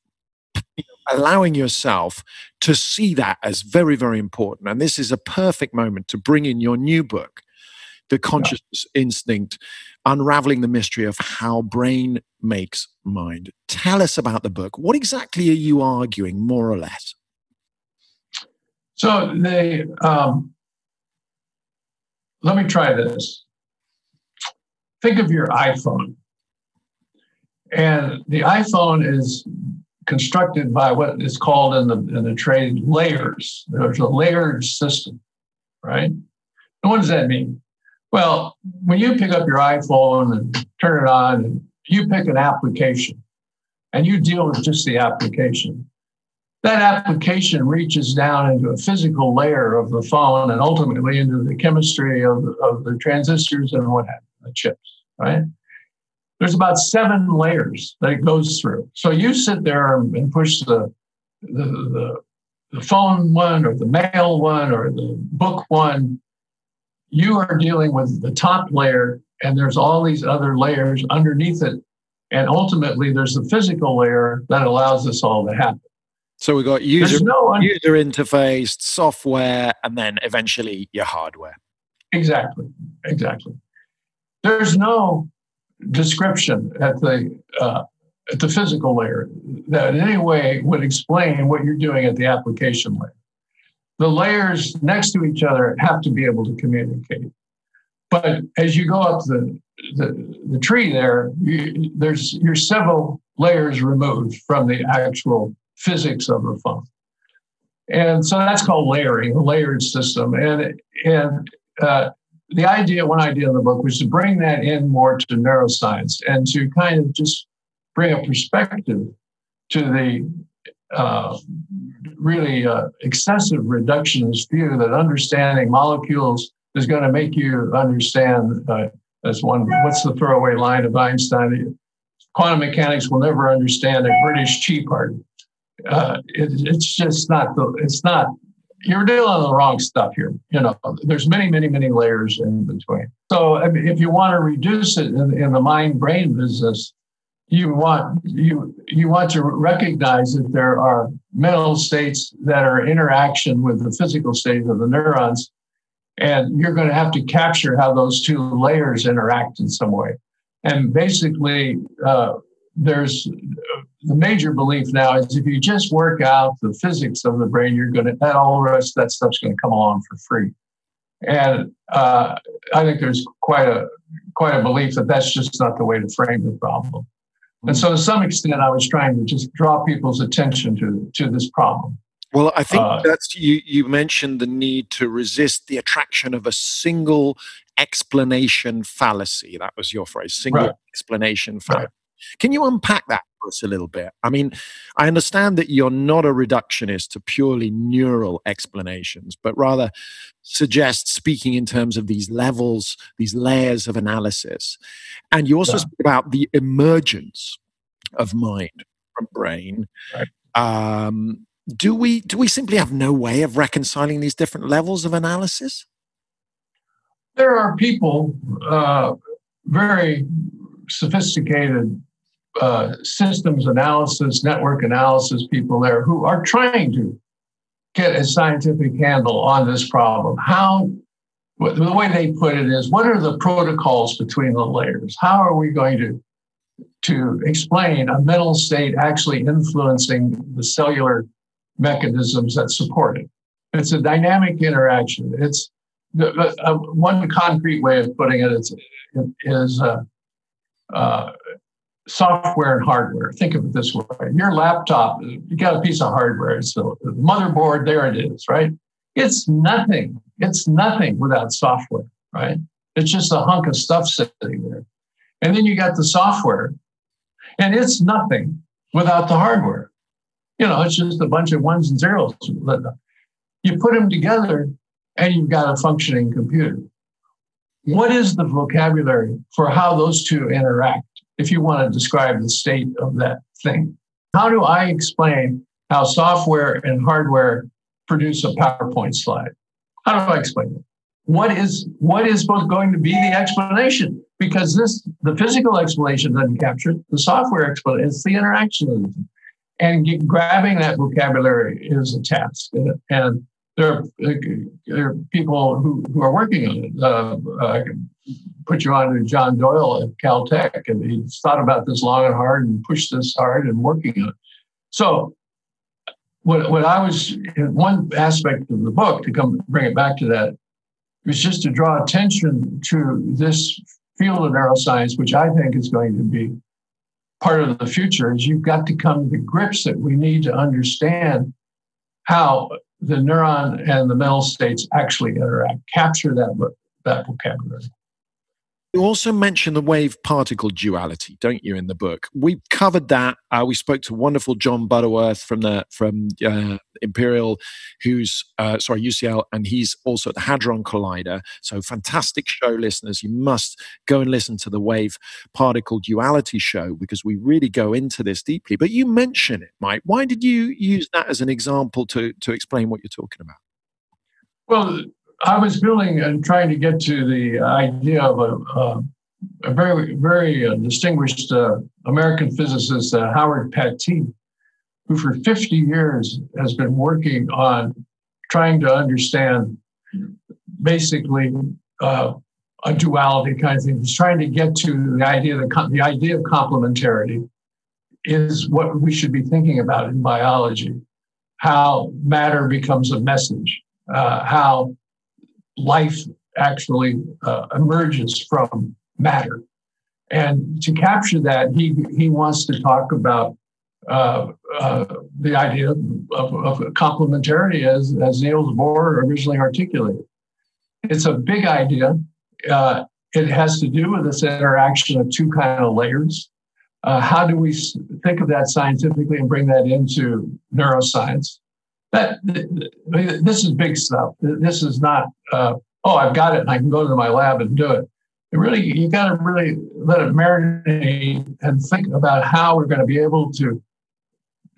allowing yourself to see that as very, very important. And this is a perfect moment to bring in your new book, The Consciousness yeah. Instinct Unraveling the Mystery of How Brain Makes Mind. Tell us about the book. What exactly are you arguing, more or less? So, they, um, let me try this. Think of your iPhone and the iPhone is constructed by what is called in the in the trade layers. There's a layered system, right? And what does that mean? Well, when you pick up your iPhone and turn it on, you pick an application, and you deal with just the application. that application reaches down into a physical layer of the phone and ultimately into the chemistry of, of the transistors and what have the chips, right? There's about seven layers that it goes through. So you sit there and push the, the, the, the phone one or the mail one or the book one. You are dealing with the top layer, and there's all these other layers underneath it. And ultimately, there's the physical layer that allows this all to happen. So we've got user, no un- user interface, software, and then eventually your hardware. Exactly. Exactly. There's no description at the uh, at the physical layer that in any way would explain what you're doing at the application layer. The layers next to each other have to be able to communicate. But as you go up the the, the tree there, you, there's you're several layers removed from the actual physics of the phone. And so that's called layering, a layered system. And, and uh, the idea, one idea in the book was to bring that in more to neuroscience and to kind of just bring a perspective to the uh, really uh, excessive reductionist view that understanding molecules is going to make you understand, uh, as one, what's the throwaway line of Einstein? Quantum mechanics will never understand a British tea party uh, it, it's just not the, it's not you're dealing with the wrong stuff here. You know, there's many, many, many layers in between. So if you want to reduce it in, in the mind brain business, you want you you want to recognize that there are mental states that are interaction with the physical state of the neurons, and you're going to have to capture how those two layers interact in some way. And basically, uh, there's the major belief now is if you just work out the physics of the brain, you're going to, that all the rest of that stuff's going to come along for free. And uh, I think there's quite a quite a belief that that's just not the way to frame the problem. And so, to some extent, I was trying to just draw people's attention to to this problem. Well, I think uh, that's you. You mentioned the need to resist the attraction of a single explanation fallacy. That was your phrase, single right. explanation fallacy. Right. Can you unpack that for us a little bit? I mean, I understand that you're not a reductionist to purely neural explanations, but rather suggest speaking in terms of these levels, these layers of analysis. And you also yeah. speak about the emergence of mind from brain. Right. Um, do we do we simply have no way of reconciling these different levels of analysis? There are people, uh, very sophisticated uh, systems analysis, network analysis people there who are trying to get a scientific handle on this problem. How, the way they put it is, what are the protocols between the layers? How are we going to to explain a mental state actually influencing the cellular mechanisms that support it? It's a dynamic interaction. It's the, uh, one concrete way of putting it is, is uh, uh, software and hardware. Think of it this way your laptop, you got a piece of hardware. So the motherboard, there it is, right? It's nothing. It's nothing without software, right? It's just a hunk of stuff sitting there. And then you got the software, and it's nothing without the hardware. You know, it's just a bunch of ones and zeros. You put them together, and you've got a functioning computer. What is the vocabulary for how those two interact? If you want to describe the state of that thing. How do I explain how software and hardware produce a PowerPoint slide? How do I explain it? What is what is both going to be the explanation? Because this the physical explanation doesn't capture. The software explanation is the interaction And get, grabbing that vocabulary is a task. And, and there, are, there are people who, who are working on it. Uh, can put you on to John Doyle at Caltech, and he's thought about this long and hard and pushed this hard and working on it. So, what, what I was one aspect of the book to come bring it back to that was just to draw attention to this field of neuroscience, which I think is going to be part of the future. Is you've got to come to grips that we need to understand how the neuron and the mental states actually interact. Capture that that vocabulary. You also mention the wave particle duality, don't you, in the book? We covered that. Uh, we spoke to wonderful John Butterworth from the from uh, Imperial, who's uh, sorry UCL, and he's also at the Hadron Collider. So fantastic show, listeners. You must go and listen to the wave particle duality show because we really go into this deeply. But you mention it, Mike. Why did you use that as an example to to explain what you're talking about? Well, I was building and trying to get to the idea of a, a, a very, very uh, distinguished uh, American physicist, uh, Howard Pattee, who for 50 years has been working on trying to understand basically uh, a duality kind of thing. He's trying to get to the idea that the idea of complementarity is what we should be thinking about in biology. How matter becomes a message, uh, how life actually uh, emerges from matter. And to capture that, he, he wants to talk about uh, uh, the idea of, of, complementarity as, as Niels Bohr originally articulated. It's a big idea. Uh, it has to do with this interaction of two kind of layers. Uh, how do we think of that scientifically and bring that into neuroscience? That this is big stuff. This is not, uh, oh, I've got it and I can go to my lab and do it. it really, you got to really let it marinate and think about how we're going to be able to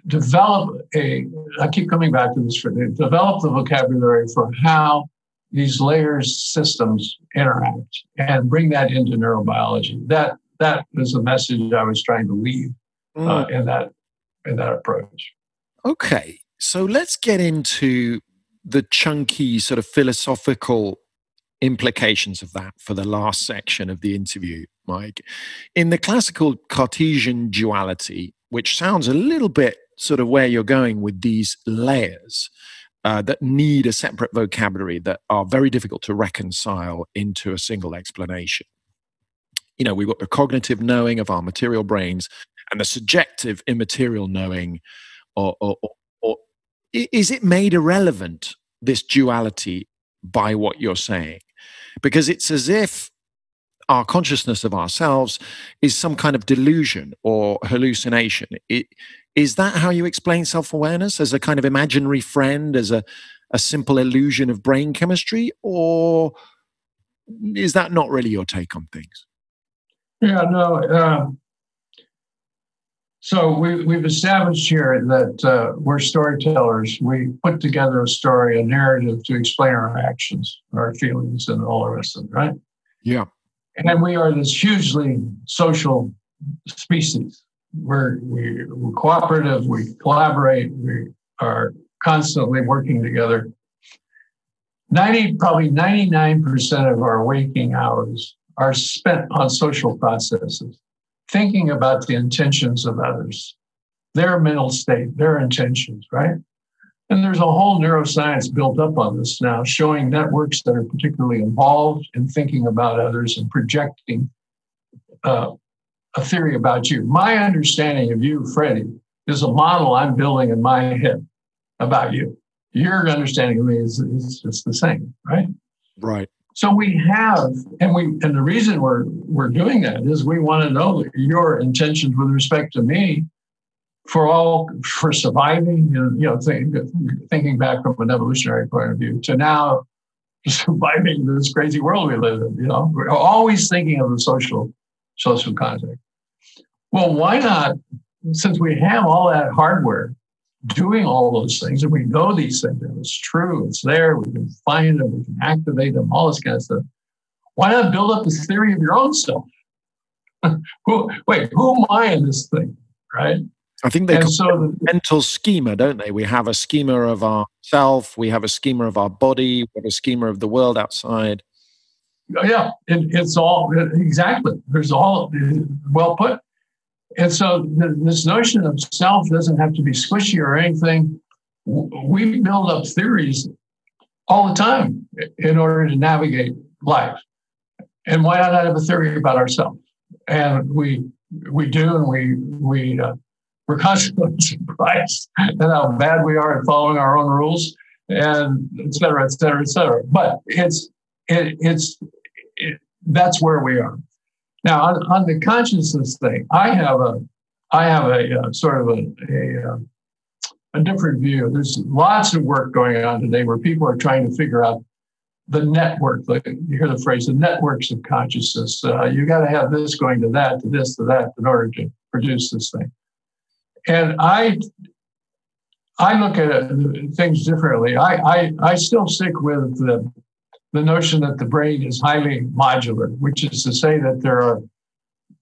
develop a. I keep coming back to this for the, develop the vocabulary for how these layers systems interact and bring that into neurobiology. That that is the message I was trying to leave uh, mm. in that in that approach. Okay, so let's get into the chunky sort of philosophical implications of that for the last section of the interview, Mike. In the classical Cartesian duality, which sounds a little bit sort of where you're going with these layers uh, that need a separate vocabulary that are very difficult to reconcile into a single explanation. You know, we've got the cognitive knowing of our material brains and the subjective immaterial knowing or, or, is it made irrelevant this duality by what you're saying? Because it's as if our consciousness of ourselves is some kind of delusion or hallucination. It, is that how you explain self-awareness? As a kind of imaginary friend as a, a simple illusion of brain chemistry? Or is that not really your take on things? Yeah no uh, so we, we've established here that uh, we're storytellers. We put together a story, a narrative to explain our actions, our feelings, and all the rest of it, right? Yeah. And we are this hugely social species. We're, we, we're cooperative, we collaborate, we are constantly working together. 90, probably 99% of our waking hours are spent on social processes thinking about the intentions of others, their mental state, their intentions, right? And there's a whole neuroscience built up on this now, showing networks that are particularly involved in thinking about others and projecting uh, a theory about you. My understanding of you, Freddie, is a model I'm building in my head about you. Your understanding of me is, is just the same, right? Right. So we have, and we, and the reason we're we're doing that is we want to know your intentions with respect to me, for all for surviving. And, you know, think, thinking back from an evolutionary point of view to now <laughs> surviving this crazy world we live in. You know, we're always thinking of the social social context. Well, why not? Since we have all that hardware, doing all those things, and we know these things, and it's true, it's there, we can find them, we can activate them, all this kind of stuff. Why not build up this theory of your own self? <laughs> who, wait, who am I in this thing, right? I think they call so the, mental schema, don't they? We have a schema of our self, we have a schema of our body, we have a schema of the world outside. Oh, yeah, it, it's all exactly. There's all well put. And so this notion of self doesn't have to be squishy or anything. We build up theories all the time in order to navigate life. And why not have a theory about ourselves? And we we do, and we we uh, we're <laughs> constantly surprised at how bad we are at following our own rules, and et cetera, et cetera, et cetera. But it's it, it's it, that's where we are. Now, on, on the consciousness thing, I have a, I have a, uh, sort of a, a, uh, a different view. There's lots of work going on today where people are trying to figure out the network. Like you hear the phrase, the networks of consciousness. Uh, you got to have this going to that, to this, to that, in order to produce this thing. And I, I look at it, things differently. I, I, I still stick with the the notion that the brain is highly modular, which is to say that there are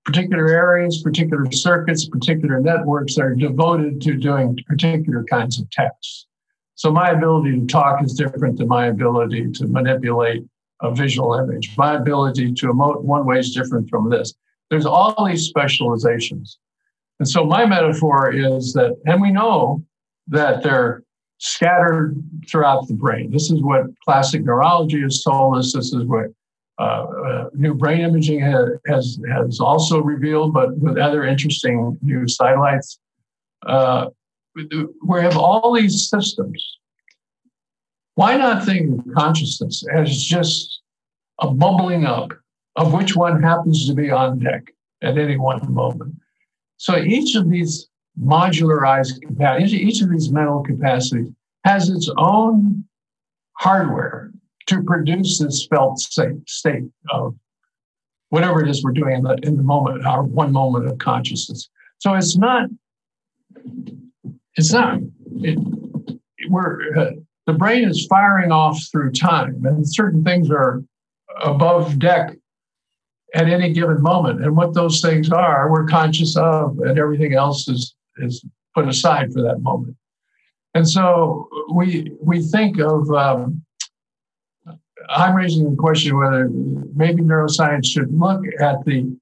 particular areas, particular circuits, particular networks that are devoted to doing particular kinds of tasks. So my ability to talk is different than my ability to manipulate a visual image. My ability to emote one way is different from this. There's all these specializations. And so my metaphor is that, and we know that they're scattered throughout the brain. This is what classic neurology has told us. This is what uh, uh, new brain imaging has, has also revealed, but with other interesting new sidelights. Uh, we have all these systems. Why not think of consciousness as just a bubbling up of which one happens to be on deck at any one moment? So each of these modularized capacity. Each of these mental capacities has its own hardware to produce this felt state of whatever it is we're doing in the, in the moment, our one moment of consciousness. So it's not, it's not, it, we're, uh, the brain is firing off through time and certain things are above deck at any given moment. And what those things are, we're conscious of, and everything else is is put aside for that moment. And so we we think of. Um, I'm raising the question whether maybe neuroscience should look at the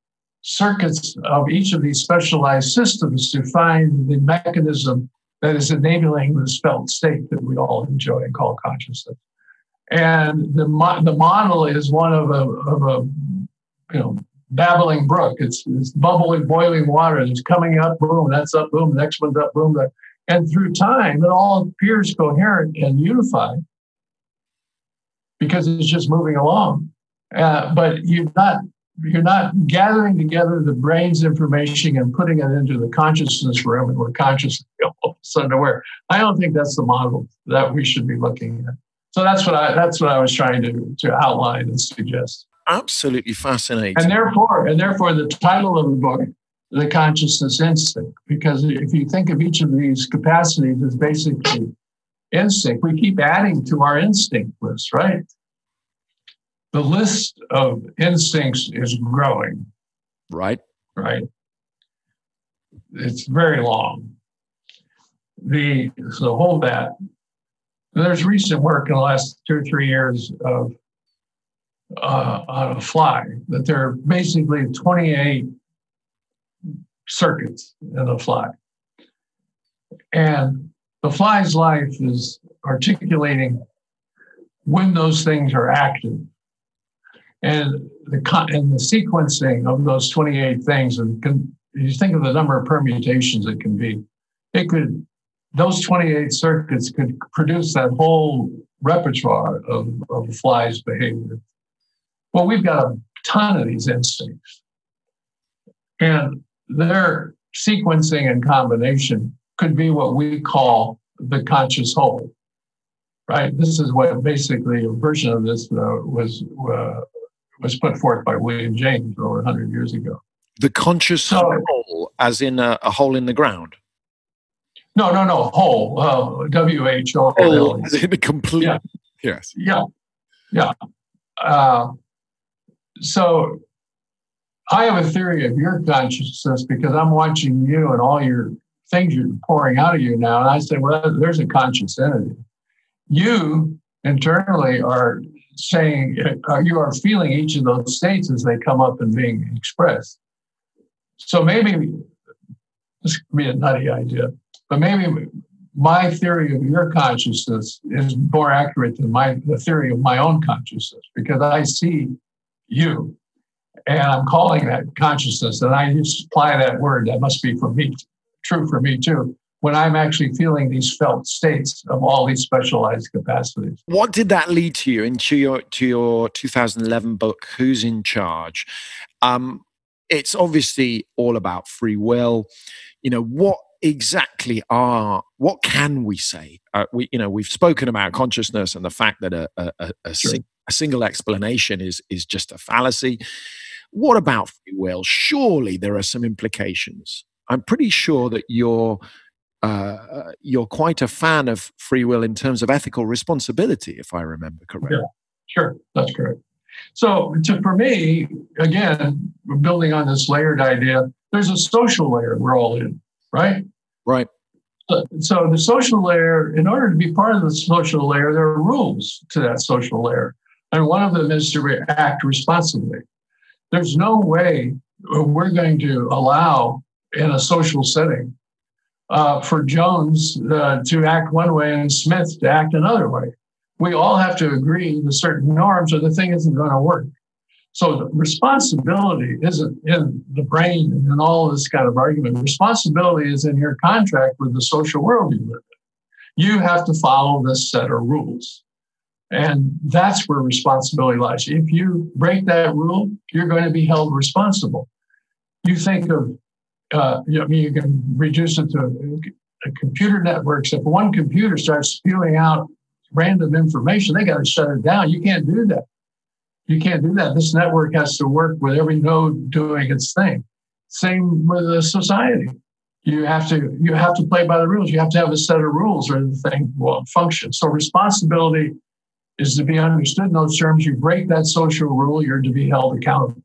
circuits of each of these specialized systems to find the mechanism that is enabling this felt state that we all enjoy and call consciousness. And the, the model is one of a, of a you know babbling brook. It's, it's bubbling, boiling water. It's coming up, boom, that's up, boom, next one's up, boom. That. And through time, it all appears coherent and unified because it's just moving along. Uh, but you're not you're not gathering together the brain's information and putting it into the consciousness room and we're conscious all of a sudden aware. I don't think that's the model that we should be looking at. So that's what I that's what I was trying to to outline and suggest absolutely fascinating. And therefore, and therefore, the title of the book, The Consciousness Instinct, because if you think of each of these capacities as basically instinct, we keep adding to our instinct list, right? The list of instincts is growing. Right. Right. It's very long. The so hold that. There's recent work in the last two or three years of uh, on a fly, that there are basically 28 circuits in a fly. And the fly's life is articulating when those things are active. And the, and the sequencing of those 28 things, and can, you think of the number of permutations it can be, it could, those 28 circuits could produce that whole repertoire of, of fly's behavior. Well, we've got a ton of these instincts. And their sequencing and combination could be what we call the conscious whole. Right? This is what basically a version of this uh, was uh, was put forth by William James over 100 years ago. The conscious so, hole, as in a, a, hole in the ground? No, no, no, hole. whole. Uh, W H O L. The complete. Yeah. Yes. Yeah. Yeah. Uh, so I have a theory of your consciousness because I'm watching you and all your things you're pouring out of you now. And I say, well, there's a conscious entity. You internally are saying, uh, you are feeling each of those states as they come up and being expressed. So maybe this could be a nutty idea, but maybe my theory of your consciousness is more accurate than my the theory of my own consciousness because I see you. And I'm calling that consciousness. And I just apply that word. That must be for me, true for me too. when I'm actually feeling these felt states of all these specialized capacities. What did that lead to you into your to your 2011 book, Who's in Charge? Um, it's obviously all about free will. You know what exactly are what can we say? Uh, we you know we've spoken about consciousness and the fact that a a, a, sure. sing, a single explanation is is just a fallacy. What about free will? Surely there are some implications. I'm pretty sure that you're uh, you're quite a fan of free will in terms of ethical responsibility, if I remember correctly. Yeah, sure, that's correct. So, to, for me, again, building on this layered idea, there's a social layer we're all in, right? Right. So, so, the social layer, in order to be part of the social layer, there are rules to that social layer. And one of them is to act responsibly. There's no way we're going to allow in a social setting uh, for Jones uh, to act one way and Smith to act another way. We all have to agree to certain norms, or the thing isn't going to work. So the responsibility isn't in the brain and all this kind of argument. Responsibility is in your contract with the social world you live in. You have to follow this set of rules. And that's where responsibility lies. If you break that rule, you're going to be held responsible. You think of uh, you, know, you can reduce it to a, a computer networks. If one computer starts spewing out random information, they got to shut it down. You can't do that. You can't do that. This network has to work with every node doing its thing. Same with a society. You have to you have to play by the rules. You have to have a set of rules or the thing won't function. So responsibility is to be understood in those terms. You break that social rule, you're to be held accountable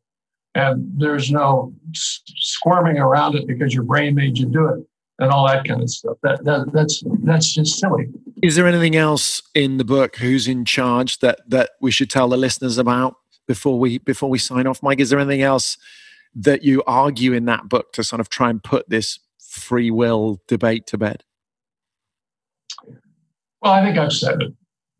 and there's no squirming around it because your brain made you do it and all that kind of stuff. That, that that's that's just silly. Is there anything else in the book? Who's in charge that that we should tell the listeners about before we before we sign off, Mike? Is there anything else that you argue in that book to sort of try and put this free will debate to bed? Well, I think I've said it.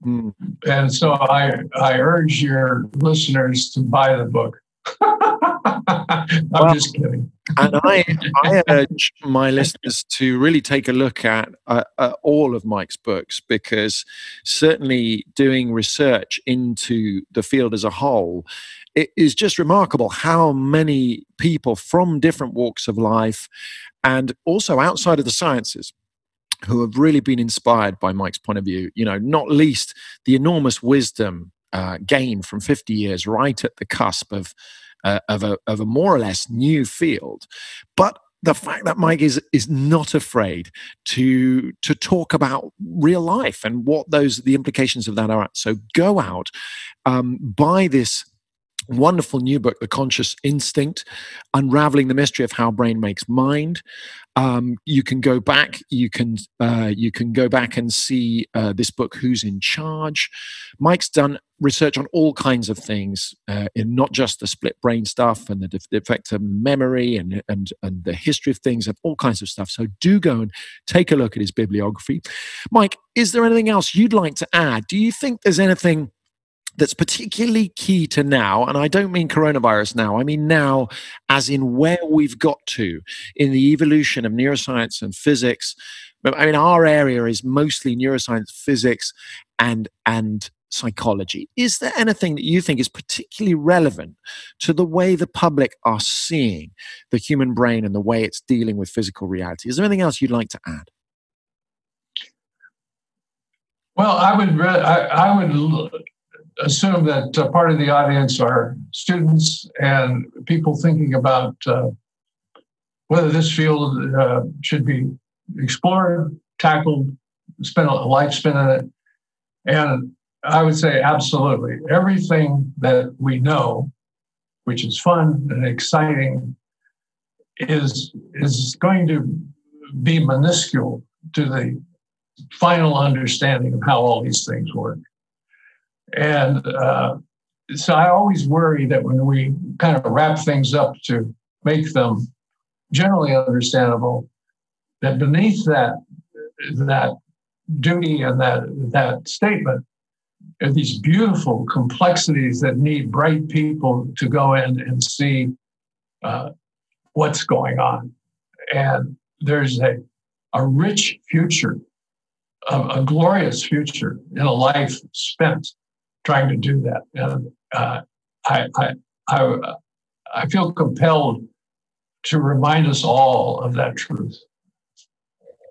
Mm. And so I, I urge your listeners to buy the book. <laughs> I'm well, just kidding. and I, I urge my listeners to really take a look at, uh, at all of Mike's books because certainly doing research into the field as a whole, it is just remarkable how many people from different walks of life and also outside of the sciences who have really been inspired by Mike's point of view. You know, not least the enormous wisdom uh, gain from 50 years right at the cusp of, uh, of, a, of a more or less new field. But the fact that Mike is is not afraid to to talk about real life and what those the implications of that are. So go out, um, buy this wonderful new book, The Conscious Instinct, unraveling the mystery of how brain makes mind. Um, you can go back. You can uh, you can go back and see uh, this book, Who's in Charge. Mike's done research on all kinds of things, uh, in not just the split brain stuff and the, de- the effect of memory and and and the history of things, of all kinds of stuff. So do go and take a look at his bibliography. Mike, is there anything else you'd like to add? Do you think there's anything? That's particularly key to now, and I don't mean coronavirus now, I mean now as in where we've got to in the evolution of neuroscience and physics. I mean, our area is mostly neuroscience, physics, and and psychology. Is there anything that you think is particularly relevant to the way the public are seeing the human brain and the way it's dealing with physical reality? Is there anything else you'd like to add? Well, I would I, I would assume that uh, part of the audience are students and people thinking about uh, whether this field uh, should be explored, tackled, spend a life spent in it. And I would say absolutely. Everything that we know, which is fun and exciting, is, is going to be minuscule to the final understanding of how all these things work. And uh, so I always worry that when we kind of wrap things up to make them generally understandable, that beneath that that duty and that that statement are these beautiful complexities that need bright people to go in and see uh, what's going on. And there's a a rich future, a, a, glorious future in a life spent trying to do that. And uh, I, I, I, I feel compelled to remind us all of that truth.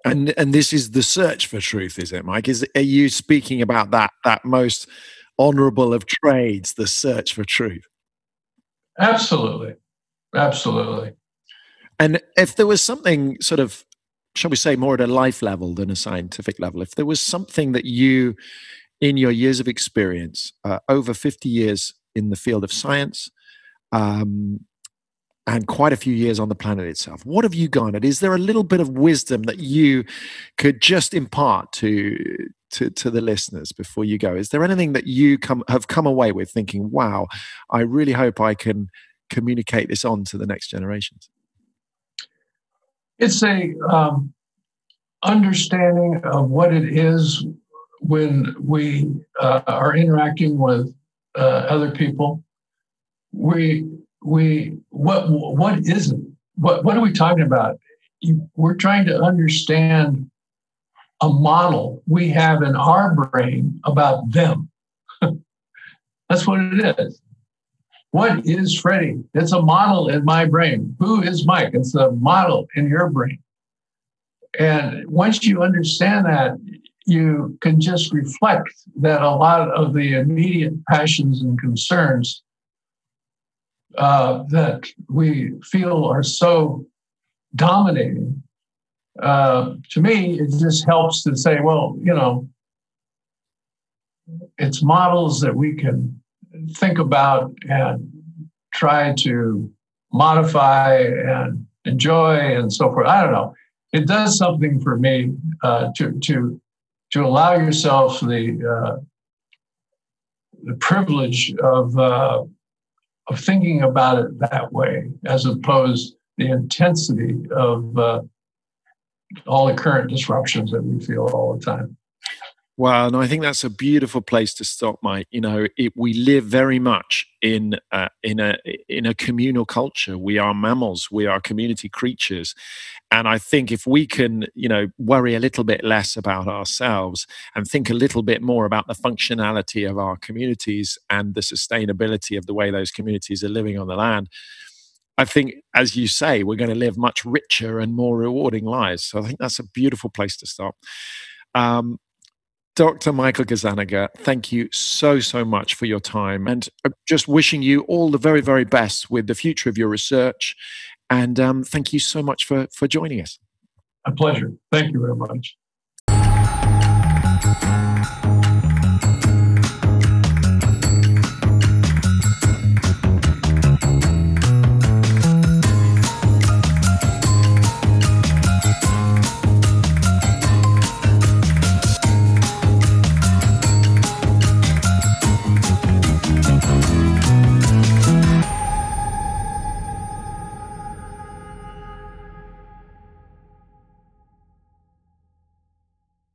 And and this is the search for truth, is it, Mike? Is are you speaking about that that most honorable of trades, the search for truth? Absolutely, absolutely. And if there was something sort of, shall we say, more at a life level than a scientific level, if there was something that you, in your years of experience, uh, over fifty years in the field of science, um, and quite a few years on the planet itself. What have you garnered? Is there a little bit of wisdom that you could just impart to to, to the listeners before you go? Is there anything that you come have come away with thinking, "Wow, I really hope I can communicate this on to the next generations"? It's a um, understanding of what it is when we uh, are interacting with uh, other people. We we what what is it? What what are we talking about? We're trying to understand a model we have in our brain about them. <laughs> That's what it is. What is Freddie? It's a model in my brain. Who is Mike? It's a model in your brain. And once you understand that, you can just reflect that a lot of the immediate passions and concerns uh, that we feel are so dominating, uh, to me, it just helps to say, well, you know, it's models that we can think about and try to modify and enjoy and so forth. I don't know. It does something for me uh, to to to allow yourself the uh, the privilege of uh, of thinking about it that way, as opposed to the intensity of uh, all the current disruptions that we feel all the time. Well, and I think that's a beautiful place to stop, Mike. You know, it, we live very much in uh, in a in a communal culture. We are mammals. We are community creatures, and I think if we can, you know, worry a little bit less about ourselves and think a little bit more about the functionality of our communities and the sustainability of the way those communities are living on the land, I think, as you say, we're going to live much richer and more rewarding lives. So I think that's a beautiful place to stop. Um, Dr. Michael Gazzaniga, thank you so, so much for your time and uh, just wishing you all the very, very best with the future of your research. And um, thank you so much for, for joining us. A pleasure. Thank you very much.